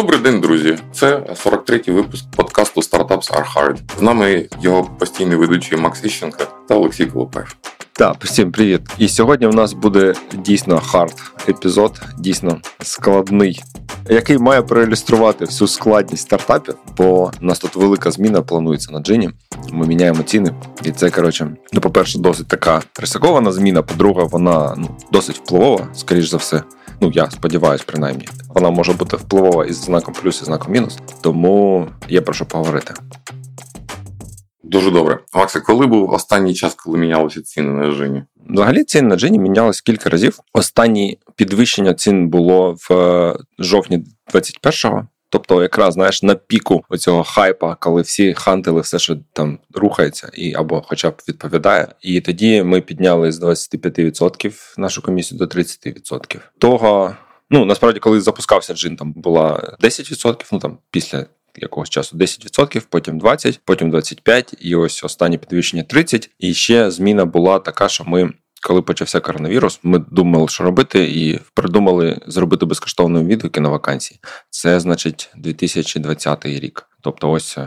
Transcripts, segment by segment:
Добрий день, друзі! Це 43-й випуск подкасту Startups Are Hard. З нами його постійний ведучий Макс Іщенко та Олексій Колопаєв. Так, всім привіт. І сьогодні в нас буде дійсно hard епізод, дійсно складний, який має проілюструвати всю складність стартапів, бо у нас тут велика зміна планується на Джині. Ми міняємо ціни, і це коротше, ну, по-перше, досить така рискована зміна. По-друге, вона ну досить впливова, скоріш за все. Ну я сподіваюся, принаймні, вона може бути впливова із знаком плюс і знаком мінус. Тому є про що поговорити. Дуже добре. Макси, коли був останній час, коли мінялися ціни на джині? Взагалі ціни на джині мінялись кілька разів. Останнє підвищення цін було в е, жовтні 21-го. Тобто, якраз знаєш на піку оцього хайпа, коли всі хантили все, що там рухається, і або хоча б відповідає. І тоді ми підняли з 25% нашу комісію до 30%. Того, ну насправді, коли запускався джин, там була 10%, ну там після. Якогось часу 10%, потім 20%, потім 25%, і ось останнє підвищення 30%. І ще зміна була така, що ми коли почався коронавірус, ми думали, що робити, і придумали зробити безкоштовні відгуки на вакансії. Це значить 2020 рік. Тобто, ось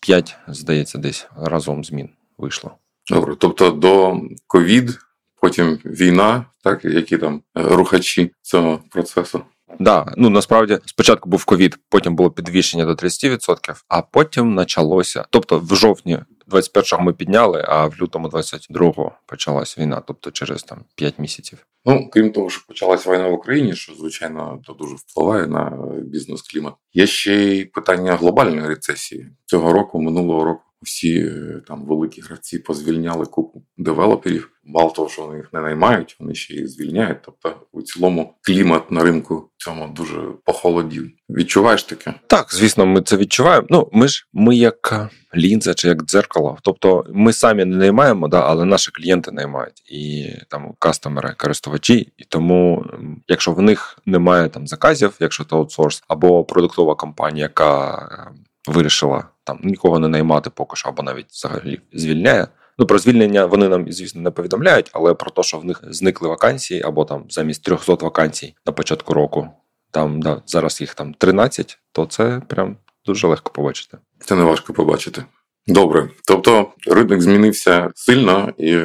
5, здається, десь разом змін вийшло. Добре, тобто до ковід, потім війна, так які там е, рухачі цього процесу. Да, ну насправді спочатку був ковід, потім було підвищення до 30%, а потім почалося. Тобто, в жовтні 21-го ми підняли, а в лютому 22-го почалась війна, тобто через там 5 місяців. Ну крім того, що почалась війна в Україні, що звичайно то дуже впливає на бізнес-клімат. Є ще й питання глобальної рецесії цього року, минулого року. Всі е, там великі гравці позвільняли купу девелоперів. Мало того, що вони їх не наймають, вони ще їх звільняють. Тобто, у цілому клімат на ринку цьому дуже похолодів. Відчуваєш таке? Так, звісно, ми це відчуваємо. Ну ми ж ми як лінза чи як дзеркало. Тобто, ми самі не наймаємо, да, але наші клієнти наймають і там кастомери, користувачі. І тому, якщо в них немає там заказів, якщо це аутсорс або продуктова компанія, яка вирішила там нікого не наймати поки що, або навіть взагалі звільняє. Ну, про звільнення вони нам, звісно, не повідомляють, але про те, що в них зникли вакансії, або там замість 300 вакансій на початку року, там да, зараз їх там 13, то це прям дуже легко побачити. Це не важко побачити. Добре. Тобто ринок змінився сильно і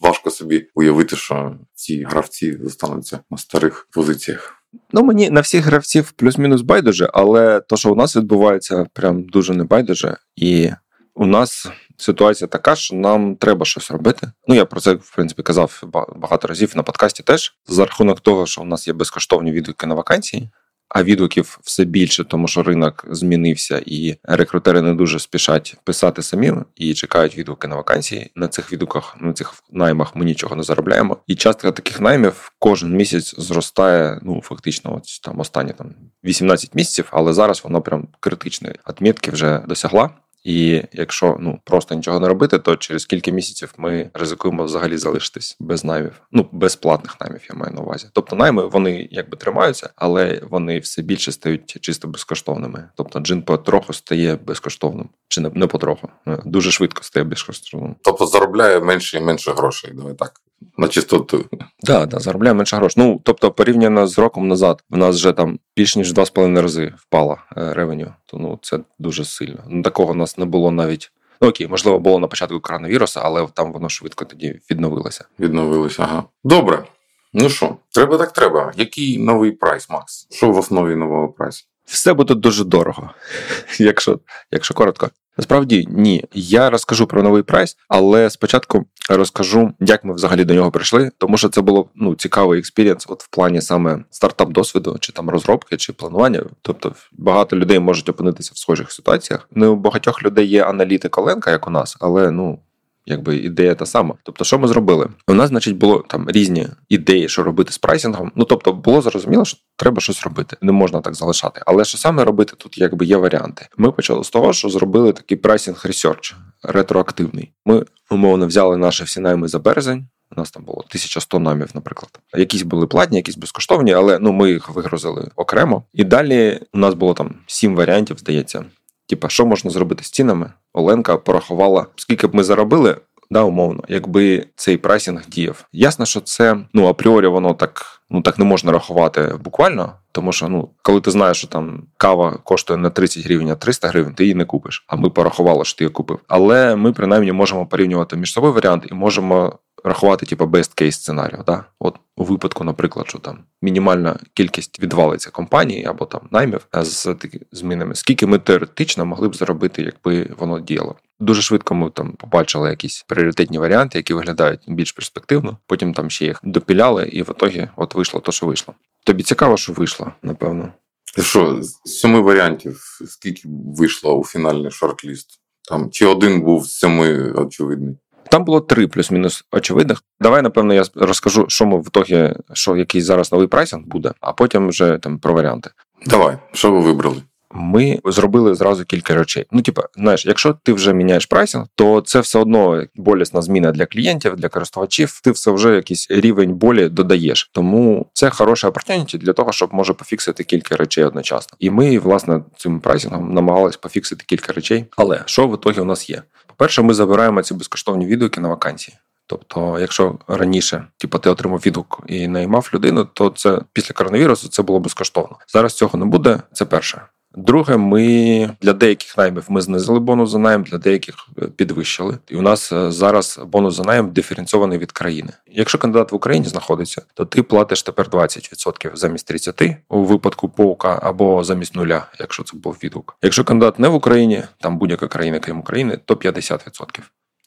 важко собі уявити, що ці гравці зостануться на старих позиціях. Ну, мені на всіх гравців плюс-мінус байдуже, але то, що у нас відбувається, прям дуже не байдуже. І у нас ситуація така, що нам треба щось робити. Ну, я про це, в принципі, казав багато разів на подкасті теж. За рахунок того, що у нас є безкоштовні відгуки на вакансії а відгуків все більше, тому що ринок змінився, і рекрутери не дуже спішать писати самі і чекають відгуки на вакансії. На цих відгуках, на цих наймах ми нічого не заробляємо. І частка таких наймів кожен місяць зростає. Ну фактично, от там останні там 18 місяців, але зараз воно прям критичної відмітки вже досягла. І якщо ну просто нічого не робити, то через кілька місяців ми ризикуємо взагалі залишитись без наймів. Ну безплатних наймів я маю на увазі. Тобто найми вони якби тримаються, але вони все більше стають чисто безкоштовними. Тобто джин потроху стає безкоштовним, чи не, не потроху дуже швидко стає безкоштовним. Тобто заробляє менше і менше грошей. Давай так на чистоту. Да, да, заробляє менше грошей. Ну тобто, порівняно з роком назад, в нас вже там більш ніж 2,5 рази впала ревеню. То ну це дуже сильно. Ну такого у нас не було навіть. Ну окей, можливо, було на початку коронавіруса, але там воно швидко тоді відновилося. Відновилося, ага. Добре. Ну що, треба так треба. Який новий прайс, Макс? Що в основі нового прайсу? Все буде дуже дорого, якщо якщо коротко. Насправді ні. Я розкажу про новий прайс, але спочатку розкажу, як ми взагалі до нього прийшли, тому що це було ну цікавий experience, от в плані саме стартап досвіду, чи там розробки, чи планування. Тобто багато людей можуть опинитися в схожих ситуаціях. Не у багатьох людей є аналітика Ленка, як у нас, але ну якби ідея та сама. Тобто, що ми зробили? У нас, значить, було там різні ідеї, що робити з прайсингом. Ну тобто, було зрозуміло, що треба щось робити. Не можна так залишати. Але що саме робити тут, якби є варіанти. Ми почали з того, що зробили такий прайсинг research ретроактивний. Ми умовно взяли наші всі найми за березень. У нас там було 1100 намів, наприклад. Якісь були платні, якісь безкоштовні, але ну ми їх вигрузили окремо. І далі у нас було там сім варіантів, здається. Типа, що можна зробити з цінами? Оленка порахувала, скільки б ми заробили, да, умовно, якби цей прайсинг діяв. Ясно, що це ну апріорі воно так Ну так не можна рахувати буквально, тому що ну, коли ти знаєш, що там кава коштує на 30 гривень, а 300 гривень, ти її не купиш. А ми порахували, що ти її купив. Але ми принаймні можемо порівнювати між собою варіант і можемо рахувати, типу, best case сценарію. Да? От у випадку, наприклад, що там мінімальна кількість відвалиться компанії або там наймів з такими змінами, скільки ми теоретично могли б заробити, якби воно діяло. Дуже швидко ми там побачили якісь пріоритетні варіанти, які виглядають більш перспективно. Потім там ще їх допіляли, і в ітогі от вийшло то, що вийшло. Тобі цікаво, що вийшло, напевно. Що, з сьоми варіантів, скільки вийшло у фінальний шорт-ліст? Там чи один був з сьоми очевидний? Там було три плюс-мінус очевидних. Давай, напевно, я розкажу, що ми в ітогі, що який зараз новий прайсинг буде, а потім вже там про варіанти. Давай, що ви вибрали? Ми зробили зразу кілька речей. Ну, типа, знаєш, якщо ти вже міняєш прайсинг, то це все одно болісна зміна для клієнтів, для користувачів. Ти все вже якийсь рівень болі додаєш. Тому це хороша opportunity для того, щоб може пофіксити кілька речей одночасно. І ми, власне, цим прайсингом намагалися пофіксити кілька речей. Але що в ітогі у нас є? По-перше, ми забираємо ці безкоштовні відгуки на вакансії. Тобто, якщо раніше типу, ти отримав відгук і наймав людину, то це після коронавірусу це було безкоштовно. Зараз цього не буде. Це перше. Друге, ми для деяких наймів ми знизили бонус за найм, для деяких е, підвищили. І у нас е, зараз бонус за найм диференційований від країни. Якщо кандидат в Україні знаходиться, то ти платиш тепер 20% замість 30% у випадку паука або замість нуля, якщо це був відгук. Якщо кандидат не в Україні, там будь-яка країна, крім України, то 50%.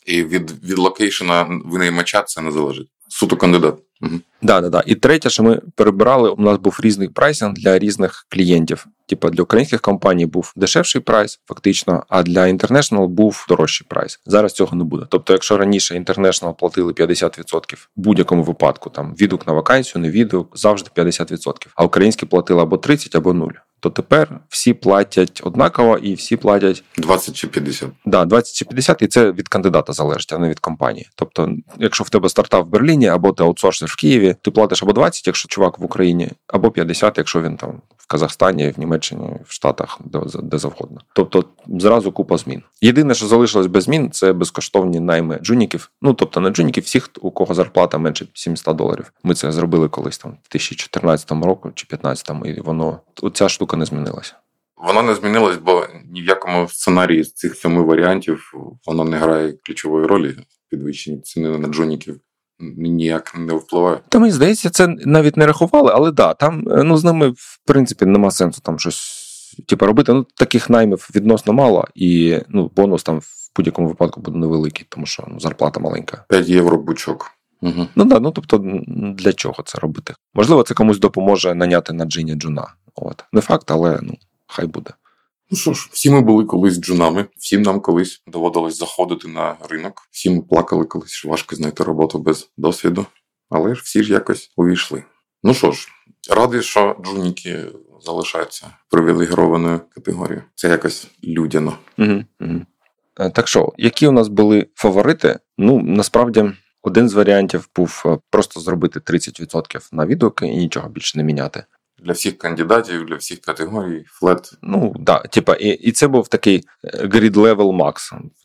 І від від локейшена винаймача це не залежить. Суто кандидат. Угу. Да, да, да. І третє, що ми перебирали, у нас був різний прайсинг для різних клієнтів. Типа для українських компаній був дешевший прайс, фактично, а для International був дорожчий прайс. Зараз цього не буде. Тобто, якщо раніше International платили 50% в будь-якому випадку, там відгук на вакансію, не відгук, завжди 50%, а українські платили або 30, або 0 то тепер всі платять однаково і всі платять 20 чи 50. Да, 20 чи 50, і це від кандидата залежить, а не від компанії. Тобто, якщо в тебе стартап в Берліні або ти аутсорсер в Києві, ти платиш або 20, якщо чувак в Україні, або 50, якщо він там в Казахстані, в Німеччині, в Штатах, де, де завгодно. Тобто зразу купа змін. Єдине, що залишилось без змін, це безкоштовні найми джуніків. Ну тобто не джуніків, всіх, у кого зарплата менше 700 доларів. Ми це зробили колись там в 2014 році чи 2015, і воно ця штука не змінилася. Вона не змінилась, бо ні в якому сценарії з цих семи варіантів воно не грає ключової ролі. Підвищені ціни на джуніків ніяк не впливає. Та мені здається, це навіть не рахували, але да, там ну з ними в принципі нема сенсу там щось типу, робити. Ну таких наймів відносно мало, і ну бонус там в будь-якому випадку буде невеликий, тому що ну, зарплата маленька. 5 євро бучок. Угу. Ну да, ну тобто для чого це робити? Можливо, це комусь допоможе наняти на джині джуна. От не факт, але ну хай буде. Ну що ж, всі ми були колись джунами, всім нам колись доводилось заходити на ринок, всі ми плакали колись, що важко знайти роботу без досвіду, але ж всі ж якось увійшли. Ну що ж, радий, що джуніки залишаються привілегірованою категорією. Це якось людяно. Угу, угу. Так що, які у нас були фаворити? Ну насправді. Один з варіантів був е, просто зробити 30% на відгуки і нічого більше не міняти для всіх кандидатів, для всіх категорій, флет. Ну да, типа, і і це був такий е, grid level max,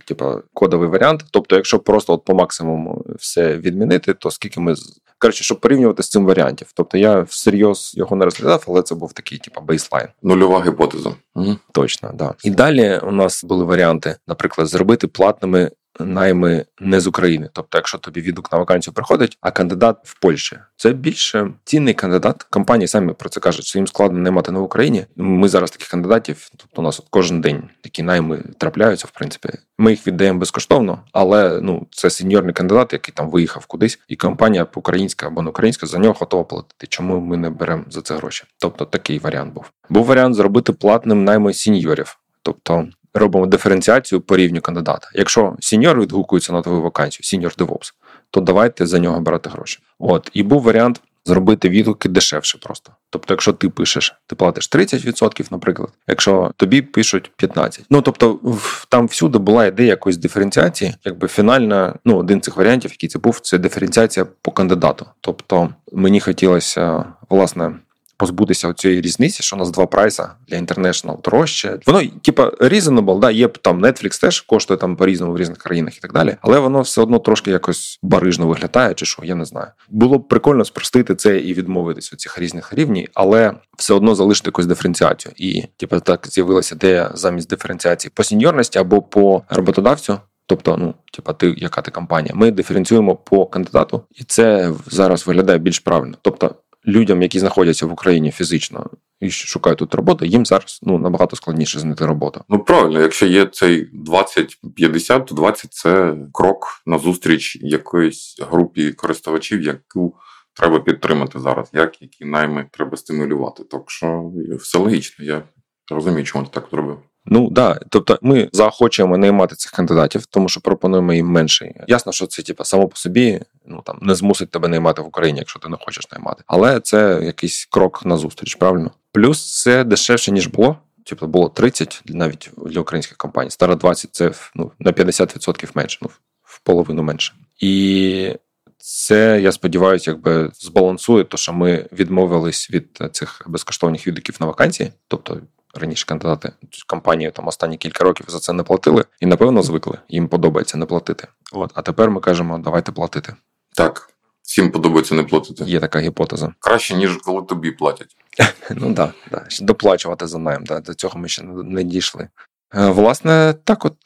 типа кодовий варіант. Тобто, якщо просто от по максимуму все відмінити, то скільки ми коротше, щоб порівнювати з цим варіантів. Тобто я всерйоз його не розглядав, але це був такий, типа, бейслайн. Нульова гіпотеза. Угу. Точно, да. І далі у нас були варіанти, наприклад, зробити платними найми не з України. Тобто, якщо тобі відгук на вакансію приходить, а кандидат в Польщі це більше цінний кандидат. Компанії самі про це кажуть, що їм складно наймати на Україні. Ми зараз таких кандидатів, тобто у нас от кожен день такі найми трапляються. В принципі, ми їх віддаємо безкоштовно, але ну це сеньорний кандидат, який там виїхав кудись, і компанія українська або не українська за нього готова платити. Чому ми не беремо за це гроші? Тобто такий варіант був. Був варіант зробити платним найми сіньорів. Тобто робимо диференціацію по рівню кандидата. Якщо сіньор відгукується на твою вакансію, сіньор DevOps, то давайте за нього брати гроші. От і був варіант. Зробити відгуки дешевше просто. Тобто, якщо ти пишеш, ти платиш 30%, наприклад, якщо тобі пишуть 15%. Ну тобто, там всюди була ідея якоїсь диференціації, якби фінальна, ну один з цих варіантів, який це був, це диференціація по кандидату. Тобто мені хотілося власне позбутися цієї різниці, що у нас два прайса для International дорожче. Воно, типа, reasonable, да, є там Netflix теж коштує там по-різному в різних країнах і так далі. Але воно все одно трошки якось барижно виглядає, чи що, я не знаю. Було б прикольно спростити це і відмовитись від цих різних рівнів, але все одно залишити якусь диференціацію. І, типу, так з'явилася ідея замість диференціації по сеньорності або по роботодавцю. Тобто, ну, типа, ти яка ти компанія? Ми диференціюємо по кандидату, і це зараз виглядає більш правильно. Тобто, людям, які знаходяться в Україні фізично і шукають тут роботу, їм зараз ну набагато складніше знайти роботу. Ну правильно, якщо є цей 20-50, то 20 – це крок назустріч якоїсь групі користувачів, яку треба підтримати зараз, як які найми треба стимулювати. Так що все логічно. Я розумію, чому ти так зробив. Ну да, тобто ми заохочуємо наймати цих кандидатів, тому що пропонуємо їм менше. Ясно, що це типу, само по собі ну там не змусить тебе наймати в Україні, якщо ти не хочеш наймати. Але це якийсь крок назустріч, правильно? Плюс це дешевше ніж було. Типу було 30 навіть для українських компаній. Стара 20 це ну на 50% менше, ну в половину менше. І це я сподіваюся, якби збалансує, то що ми відмовились від цих безкоштовних відгуків на вакансії, тобто раніше кандидати компанії там останні кілька років за це не платили, і напевно звикли. Їм подобається не платити. От а тепер ми кажемо, давайте платити. Так, всім подобається не платити. Є така гіпотеза. Краще ніж коли тобі платять. Ну так, да, доплачувати за найм. Да, До цього ми ще не дійшли. Е, власне, так, от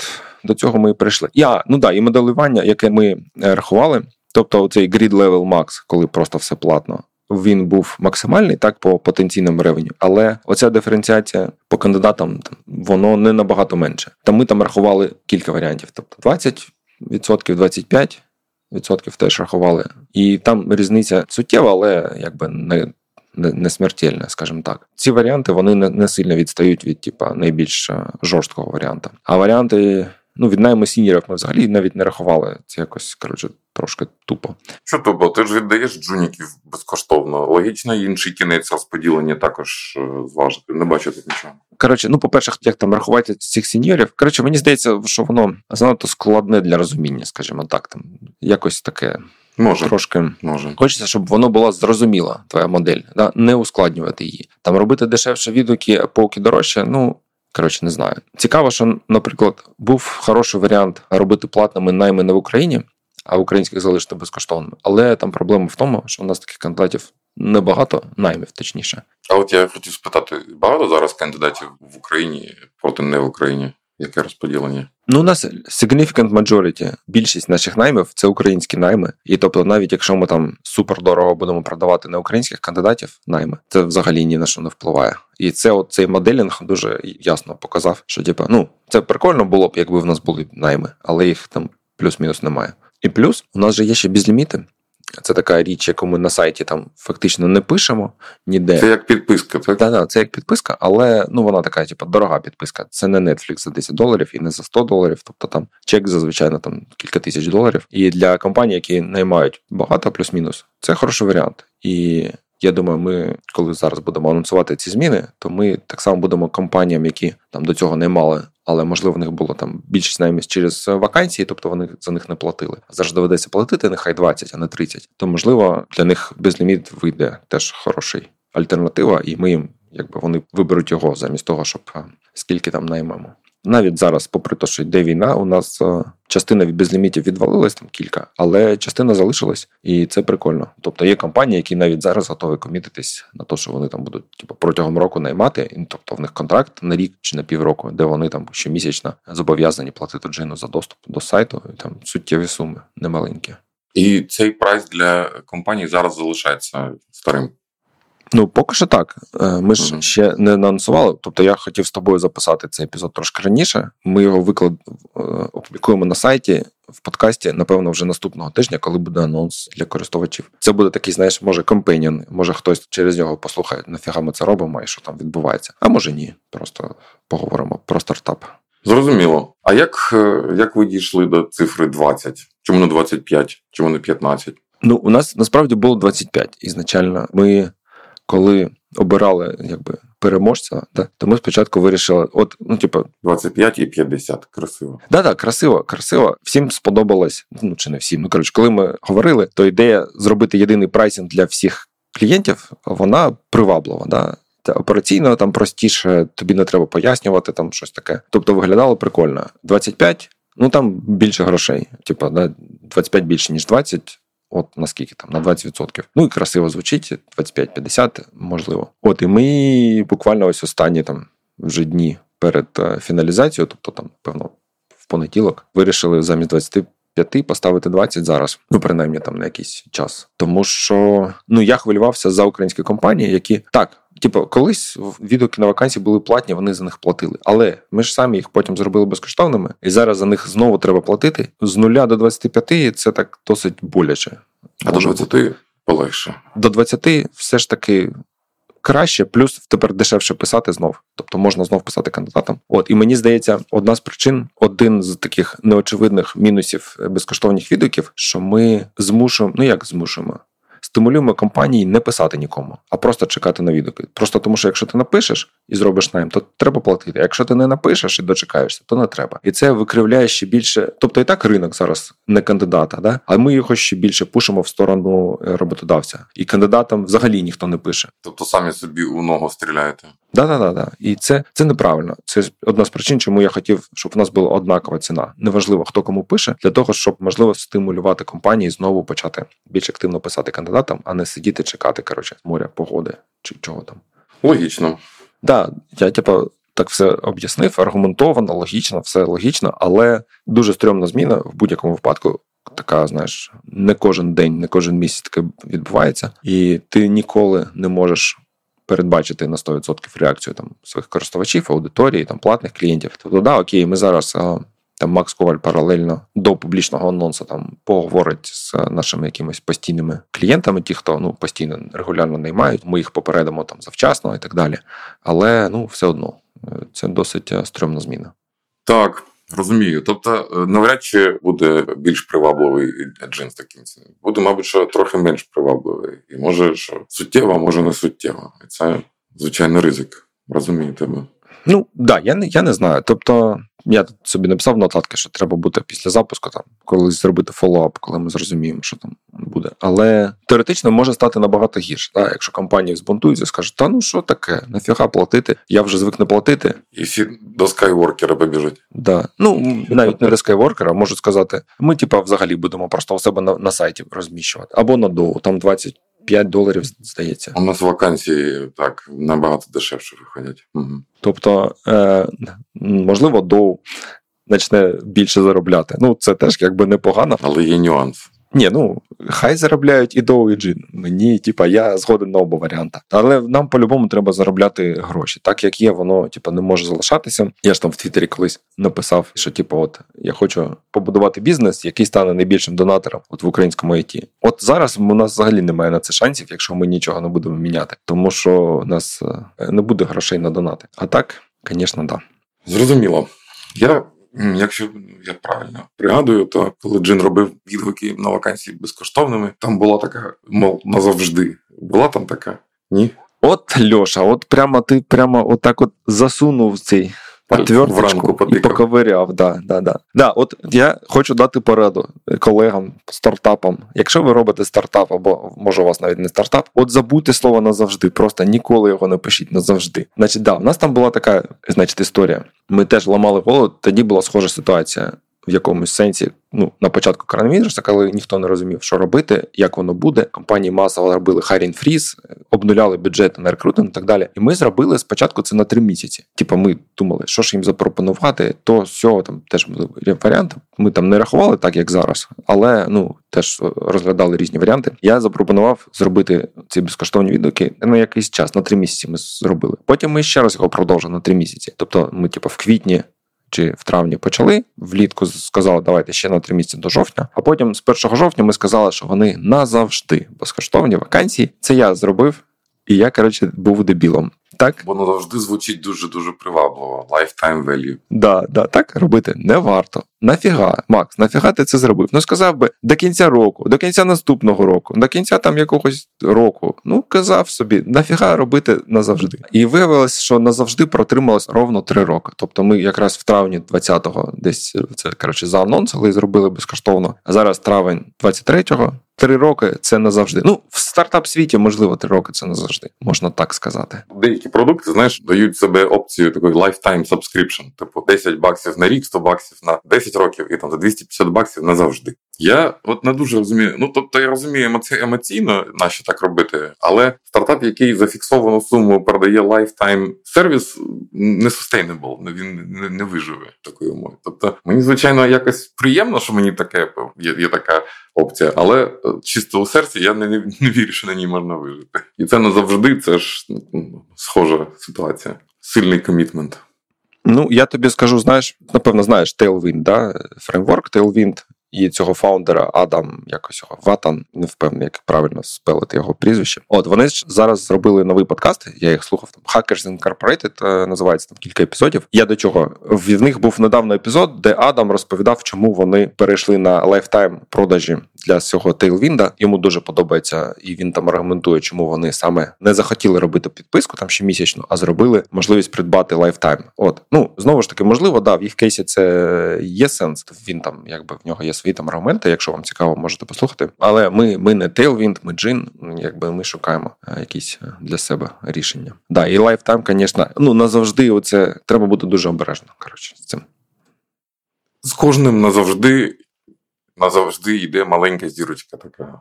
до цього ми і прийшли. Я ну да, і моделювання, яке ми е, рахували, тобто цей grid level max, коли просто все платно він був максимальний так по потенційному ревеню, але оця диференціація по кандидатам воно не набагато менше. Там ми там рахували кілька варіантів, тобто 20%, 25% теж рахували, і там різниця суттєва, але якби не. Не смертельне, скажімо так. Ці варіанти вони не не сильно відстають від типа найбільш жорсткого варіанта. А варіанти Ну, від найму сінірів ми взагалі навіть не рахували. Це якось коротше трошки тупо. Що тупо? Ти ж віддаєш джуніків безкоштовно. Логічно, інший кінець розподілення також е, зважити. Не бачу тут нічого. Коротше, ну, по-перше, як там рахувати цих сіньорів. Коротше, мені здається, що воно занадто складне для розуміння, скажімо так. Там якось таке. Може, трошки може. Хочеться, щоб воно була зрозуміла, твоя модель, да? не ускладнювати її. Там робити дешевше відгуки, поки дорожче. Ну Коротше, не знаю. Цікаво, що, наприклад, був хороший варіант робити платними найми не в Україні, а в українських залишити безкоштовними. Але там проблема в тому, що у нас таких кандидатів небагато, наймів, точніше. А от я хотів спитати: багато зараз кандидатів в Україні проти не в Україні? Яке розподілення? Ну, у нас significant majority, більшість наших наймів це українські найми. І тобто, навіть якщо ми там супер дорого будемо продавати на українських кандидатів найми, це взагалі ні на що не впливає. І це от цей моделінг дуже ясно показав, що типа, ну це прикольно було б, якби в нас були найми, але їх там плюс-мінус немає. І плюс у нас же є ще безліміти. Це така річ, яку ми на сайті там фактично не пишемо ніде. Це як підписка, так? Так, так, це як підписка, але ну вона така, типу, дорога підписка. Це не Netflix за 10 доларів і не за 100 доларів. Тобто там чек зазвичай на там кілька тисяч доларів. І для компаній, які наймають багато, плюс-мінус, це хороший варіант. І я думаю, ми, коли зараз будемо анонсувати ці зміни, то ми так само будемо компаніям, які там до цього не мали, але можливо в них було там більшість наймість через вакансії, тобто вони за них не платили. Зараз доведеться платити нехай 20, а не 30. То можливо для них безліміт вийде теж хороший альтернатива, і ми їм, якби вони виберуть його замість того, щоб скільки там наймемо навіть зараз, попри те, що йде війна, у нас е, частина від безлімітів відвалилась там кілька, але частина залишилась, і це прикольно. Тобто є компанії, які навіть зараз готові комітитись на те, що вони там будуть типу, протягом року наймати. Тобто в них контракт на рік чи на півроку, де вони там щомісячно зобов'язані платити джину за доступ до сайту. І Там суттєві суми немаленькі. І цей прайс для компанії зараз залишається старим. Ну, поки що так. Е, ми ж ще не анонсували. Тобто я хотів з тобою записати цей епізод трошки раніше. Ми його виклад е, опублікуємо на сайті в подкасті, напевно, вже наступного тижня, коли буде анонс для користувачів. Це буде такий, знаєш, може, компеніон, може хтось через нього послухає, нафіга ми це робимо і що там відбувається. А може ні. Просто поговоримо про стартап. Зрозуміло. А як е, як ви дійшли до цифри 20? Чому не 25? Чому не 15? Ну, у нас насправді було 25 ізначально. Ми коли обирали якби переможця, да, то ми спочатку вирішили, от, ну, типу, 25 і 50. Красиво. Да, так, красиво, красиво. Всім сподобалось. Ну чи не всім. Ну коротше, коли ми говорили, то ідея зробити єдиний прайсинг для всіх клієнтів, вона приваблива. Да? Операційно там простіше, тобі не треба пояснювати там щось таке. Тобто виглядало прикольно. 25, ну там більше грошей. Типа, да, 25 більше, ніж 20. От наскільки там, на 20%. Ну і красиво звучить, 25-50, можливо. От і ми буквально ось останні там вже дні перед е, фіналізацією, тобто там, певно, в понеділок, вирішили замість 25 поставити 20 зараз, ну принаймні там на якийсь час. Тому що ну я хвилювався за українські компанії, які так. Типу, колись відгуки на вакансії були платні, вони за них платили. Але ми ж самі їх потім зробили безкоштовними, і зараз за них знову треба платити. З нуля до 25 це так досить боляче. А до 20 полегше. До 20 все ж таки краще, плюс тепер дешевше писати знов. Тобто можна знов писати кандидатам. От і мені здається, одна з причин, один з таких неочевидних мінусів безкоштовних відгуків, що ми змушуємо, ну як змушуємо стимулюємо компанії не писати нікому, а просто чекати на відгуки. Просто тому, що якщо ти напишеш і зробиш найм, то треба платити. А якщо ти не напишеш і дочекаєшся, то не треба. І це викривляє ще більше. Тобто і так ринок зараз не кандидата, да? а ми його ще більше пушимо в сторону е, роботодавця. І кандидатам взагалі ніхто не пише. Тобто самі собі у ногу стріляєте. Да, да, да, да. І це це неправильно. Це одна з причин, чому я хотів, щоб у нас була однакова ціна. Неважливо, хто кому пише, для того, щоб можливо стимулювати компанії знову почати більш активно писати кандидатам, а не сидіти чекати коротше моря погоди чи чого там. Логічно. Да, я типу, так все об'яснив, аргументовано, логічно, все логічно, але дуже стрьомна зміна в будь-якому випадку. Така, знаєш, не кожен день, не кожен місяць таке відбувається, і ти ніколи не можеш передбачити на 100% реакцію там своїх користувачів, аудиторії, там платних клієнтів. Тобто, да, окей, ми зараз. Там Макс Коваль паралельно до публічного анонсу там поговорить з нашими якимись постійними клієнтами, ті, хто ну постійно регулярно наймають. Ми їх попередимо там завчасно і так далі. Але ну все одно е, це досить е, стрьомна зміна. Так. Розумію, тобто е, навряд чи буде більш привабливий джинс таким ціною. Буде, мабуть, що трохи менш привабливий. І може, що суттєво, може не суттєво. І це звичайно ризик. Розумію тебе. Ну да, я не я не знаю. Тобто я тут собі написав нотатки, що треба буде після запуску там колись зробити фоллоуап, коли ми зрозуміємо, що там буде. Але теоретично може стати набагато гірше. Так? Якщо компанії збунтуються, скажуть, та ну що таке, нафіга платити? Я вже звик не платити. І всі до скайворкера побіжать. Да. Ну навіть не до скайворкера, можуть сказати, ми, типа, взагалі будемо просто у себе на, на сайті розміщувати або на доу, там 20 5 доларів, здається. У нас вакансії так набагато дешевше виходять. Угу. Тобто, е, можливо, доу почне більше заробляти. Ну, це теж якби непогано. Але є нюанс. Ні, ну хай заробляють і Доу, і Джин. Мені, типа, я згоден на оба варіанти. Але нам по-любому треба заробляти гроші. Так як є, воно типа не може залишатися. Я ж там в Твіттері колись написав, що типу, от я хочу побудувати бізнес, який стане найбільшим донатором от в українському ІТ. От зараз у нас взагалі немає на це шансів, якщо ми нічого не будемо міняти, тому що у нас е, не буде грошей на донати. А так, звісно, да. Зрозуміло. Я Якщо я правильно пригадую, то коли Джин робив відгуки на вакансії безкоштовними, там була така, мов назавжди. Була там така? Ні? От Льоша, от прямо ти прямо отак от засунув цей Отверточку і поковиряв. Да, да, да. Да, От я хочу дати пораду колегам, стартапам. Якщо ви робите стартап, або може у вас навіть не стартап, от забудьте слово назавжди, просто ніколи його не пишіть назавжди. Значить, да, в нас там була така, значить, історія. Ми теж ламали голову, тоді була схожа ситуація в якомусь сенсі. Ну, на початку коронавірусу, коли ніхто не розумів, що робити, як воно буде. Компанії масово робили hiring freeze, обнуляли бюджети на рекрутинг і так далі. І ми зробили спочатку це на три місяці. Типу, ми думали, що ж їм запропонувати, то все там теж були варіанти. Ми там не рахували так, як зараз, але ну теж розглядали різні варіанти. Я запропонував зробити ці безкоштовні відгуки на якийсь час, на три місяці. Ми зробили. Потім ми ще раз його продовжили на три місяці. Тобто, ми, типу, в квітні чи в травні почали. Влітку сказали, давайте ще на три місяці до жовтня. А потім з 1 жовтня ми сказали, що вони назавжди безкоштовні вакансії. Це я зробив. І я, коротше, був дебілом. Так? Воно завжди звучить дуже-дуже привабливо. Lifetime value. Да, да, так робити не варто. Нафіга, Макс, нафіга ти це зробив? Ну сказав би до кінця року, до кінця наступного року, до кінця там якогось року. Ну казав собі, нафіга робити назавжди. І виявилось, що назавжди протрималось ровно три роки. Тобто, ми якраз в травні 20-го десь це коротше заанонсили і зробили безкоштовно. А зараз травень 23-го. Три роки це назавжди. Ну, в стартап світі, можливо, три роки це назавжди, можна так сказати. Деякі продукти, знаєш, дають себе опцію такої lifetime subscription, типу 10 баксів на рік, 100 баксів на 10 років і там за 250 баксів назавжди. Я от не дуже розумію. Ну тобто я розумію емоці... емоційно, нащо так робити, але стартап, який за фіксовану суму продає lifetime сервіс, не sustainable, він не, не виживе такої умови. Тобто мені звичайно якось приємно, що мені таке є, є така опція, але е, чисто у серці я не, не, не вірю, що на ній можна вижити. І це назавжди це ж схожа ситуація. Сильний commitment. Ну, я тобі скажу, знаєш, напевно, знаєш Tailwind, да? фреймворк Tailwind і цього фаундера Адам, якось його Wathan, не впевнений, як правильно спелити його прізвище. От вони ж зараз зробили новий подкаст. Я їх слухав там Hackers Incorporated, е, називається там кілька епізодів. Я до чого в них був недавно епізод, де Адам розповідав, чому вони перейшли на lifetime продажі для цього Tailwind. Йому дуже подобається, і він там аргументує, чому вони саме не захотіли робити підписку там ще місячну, а зробили можливість придбати lifetime. От ну знову ж таки, можливо, да, в їх кейсі це є сенс. Він там, якби в нього є свої там аргументи. Якщо вам цікаво, можете послухати. Але ми ми не Tailwind, ми Джин, якби ми шукаємо е, якісь е, для себе рішення. Да, і lifetime, звісно, ну назавжди. Оце треба бути дуже обережно. Коротше, з цим. З кожним назавжди назавжди йде маленька зірочка така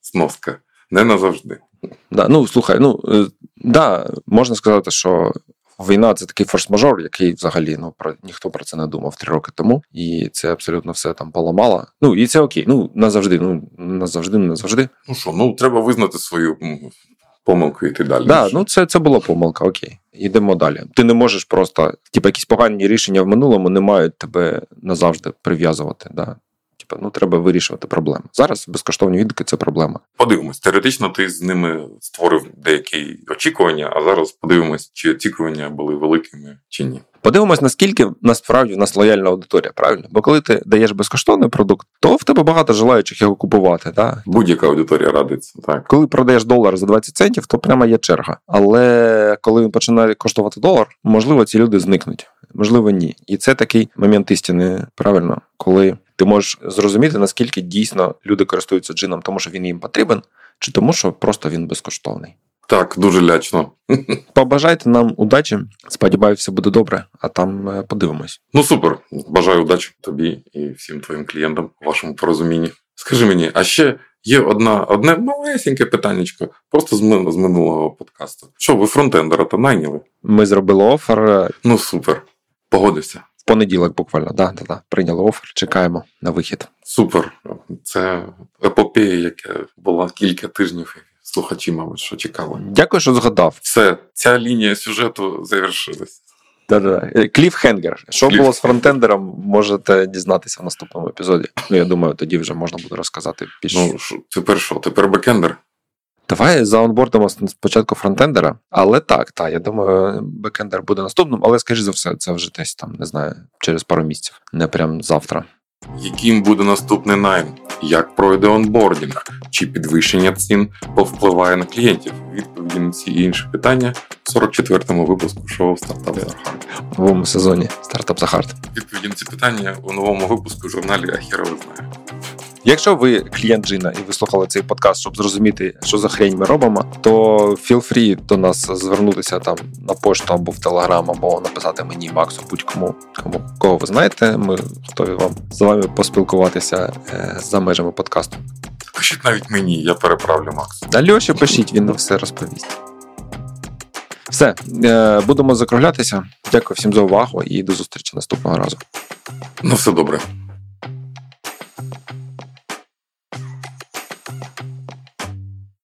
сноска. Не назавжди. Да, Ну, слухай, ну е, да, можна сказати, що війна це такий форс-мажор, який взагалі ну про ніхто про це не думав три роки тому, і це абсолютно все там поламало. Ну і це окей. Ну назавжди, ну назавжди, не назавжди. Ну що, ну треба визнати свою помилку і йти далі. Да, ну це це була помилка, окей. Йдемо далі. Ти не можеш просто, типу, якісь погані рішення в минулому не мають тебе назавжди прив'язувати. Да? Типу, ну треба вирішувати проблеми. Зараз безкоштовні відгуки це проблема. Подивимось, теоретично ти з ними створив деякі очікування, а зараз подивимось, чи очікування були великими чи ні. Подивимось, наскільки насправді в нас лояльна аудиторія, правильно? Бо коли ти даєш безкоштовний продукт, то в тебе багато желаючих його купувати. Да? Будь-яка аудиторія радиться. Так, коли продаєш долар за 20 центів, то прямо є черга. Але коли він починає коштувати долар, можливо, ці люди зникнуть, можливо, ні. І це такий момент істини, правильно, коли ти можеш зрозуміти, наскільки дійсно люди користуються джином, тому що він їм потрібен, чи тому, що просто він безкоштовний. Так, дуже лячно. Побажайте нам удачі. Сподіваюся, все буде добре, а там е, подивимось. Ну супер. Бажаю удачі тобі і всім твоїм клієнтам у вашому порозумінні. Скажи мені, а ще є одна одне малесеньке питаннячко, просто з минулого подкасту. Що ви фронтендера то найняли? Ми зробили офер. Ну супер. Погодився понеділок буквально, да, да, да. прийняли офер, чекаємо на вихід. Супер. Це епопея, яка була кілька тижнів. Слухачі, мабуть, що чекали. Дякую, що згадав. Все, ця лінія сюжету завершилась. Да-да. Cliffhanger. Що Cliff... було з фронтендером, можете дізнатися в наступному епізоді. Ну, я думаю, тоді вже можна буде розказати більше. Ну, тепер що? Тепер бекендер? Давай заонбордимо спочатку фронтендера, але так, так, я думаю, бекендер буде наступним, але скажи за все, це вже десь там, не знаю, через пару місяців, не прям завтра. Яким буде наступний найм? Як пройде онбордінг? Чи підвищення цін повпливає на клієнтів? Відповіді на ці і інші питання в 44-му випуску шоу Startups Are Hard. В новому сезоні Startups Are Hard. Відповіді на ці питання у новому випуску в журналі Ахірови знає. Якщо ви клієнт Джина і ви слухали цей подкаст, щоб зрозуміти, що за хрень ми робимо, то feel free до нас звернутися там на пошту або в Телеграм, або написати мені Максу, будь-кому кому кого ви знаєте. Ми готові вам з вами поспілкуватися е, за межами подкасту. Пишіть навіть мені, я переправлю Максу. Да Льоші пишіть, він все розповість. Все, е, будемо закруглятися. Дякую всім за увагу і до зустрічі наступного разу. Ну, все добре.